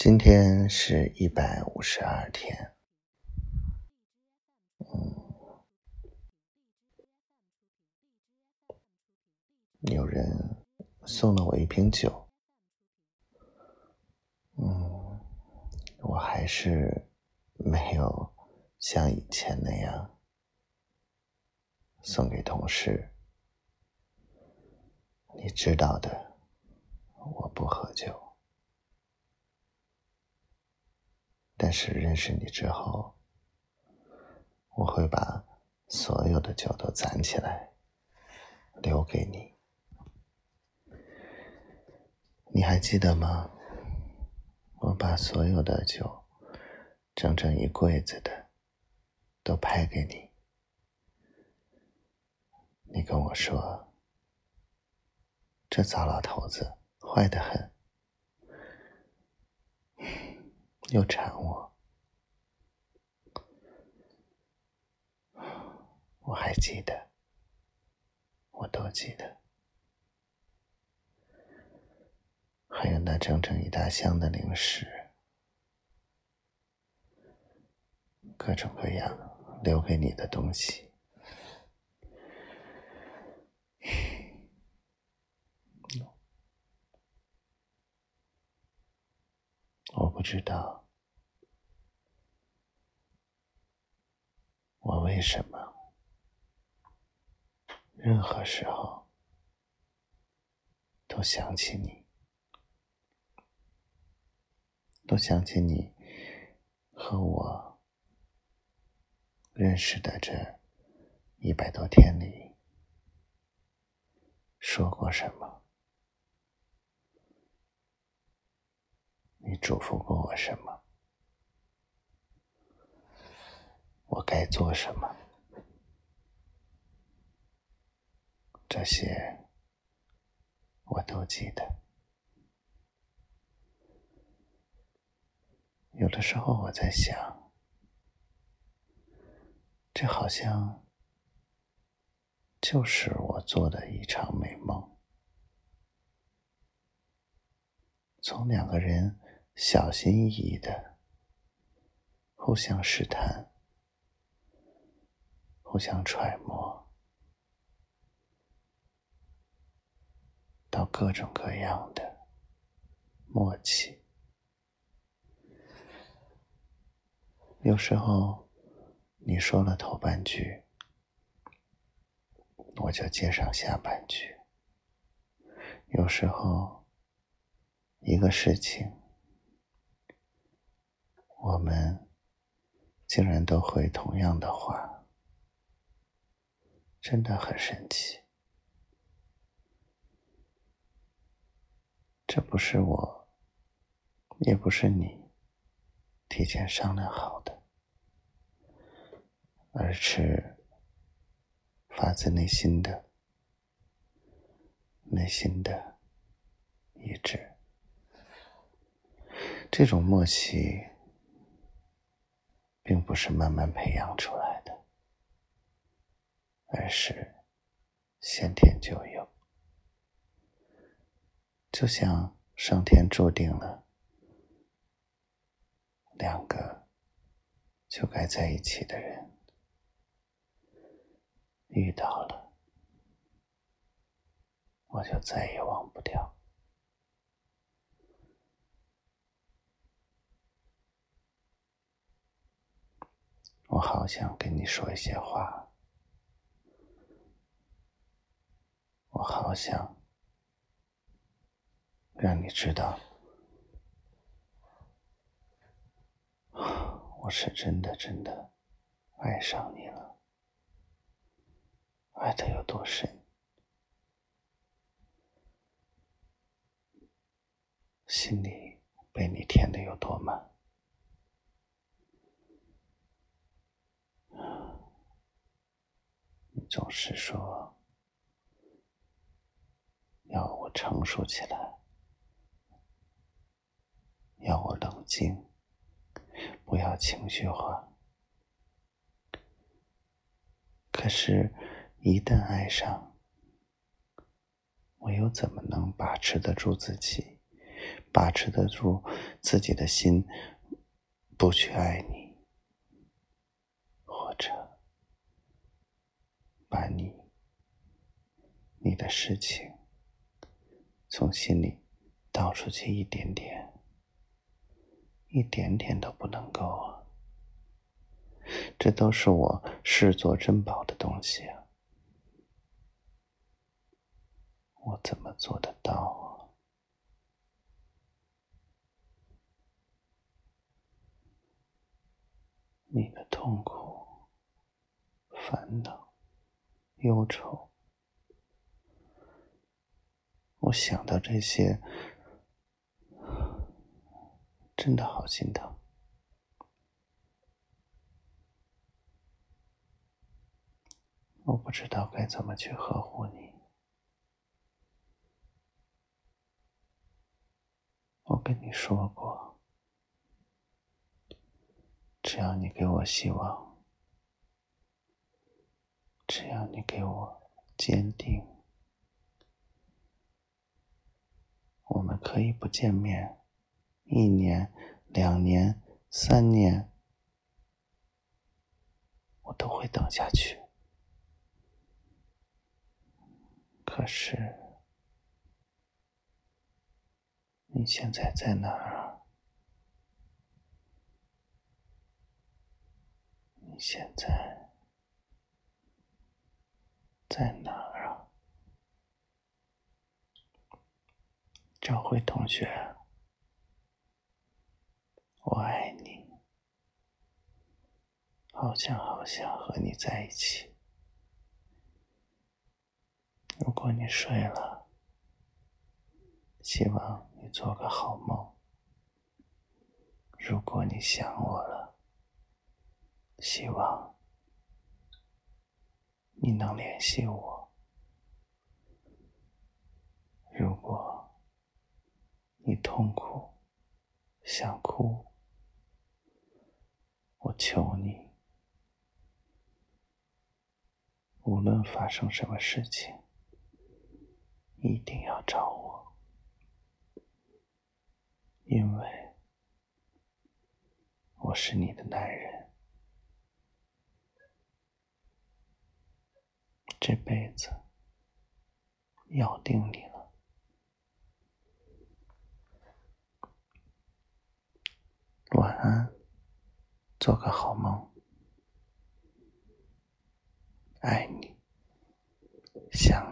今天是一百五十二天，嗯，有人送了我一瓶酒，嗯，我还是没有像以前那样送给同事，你知道的，我不喝酒。但是认识你之后，我会把所有的酒都攒起来，留给你。你还记得吗？我把所有的酒，整整一柜子的，都拍给你。你跟我说，这糟老头子坏得很。又缠我，我还记得，我都记得，还有那整整一大箱的零食，各种各样留给你的东西，我不知道。我为什么任何时候都想起你，都想起你和我认识的这一百多天里说过什么？你嘱咐过我什么？我该做什么？这些我都记得。有的时候我在想，这好像就是我做的一场美梦。从两个人小心翼翼的互相试探。互相揣摩，到各种各样的默契。有时候你说了头半句，我就接上下半句。有时候一个事情，我们竟然都会同样的话。真的很神奇，这不是我，也不是你提前商量好的，而是发自内心的、内心的一致。这种默契，不是慢慢培养出来的。而是先天就有，就像上天注定了两个就该在一起的人遇到了，我就再也忘不掉。我好想跟你说一些话。我好想让你知道，我是真的真的爱上你了，爱的有多深，心里被你填的有多满。总是说。要我成熟起来，要我冷静，不要情绪化。可是，一旦爱上，我又怎么能把持得住自己，把持得住自己的心，不去爱你，把你、你的事情从心里倒出去一点点，一点点都不能够啊。这都是我视作珍宝的东西啊！我怎么做得到啊？你的痛苦、烦恼、忧愁，我想到这些，真的好心疼。我不知道该怎么去呵护你。我跟你说过，只要你给我希望，只要你给我坚定，我们可以不见面，一年、两年、三年，我都会等下去。可是，你现在在哪儿？你现在在哪儿啊？赵辉同学，我爱你，好想好想和你在一起。如果你睡了，希望你做个好梦。如果你想我了，希望你能联系我。如果你痛苦想哭，我求你，无论发生什么事情。一定要找我，因为我是你的男人，这辈子要定你了。晚安，做个好梦，爱你，想。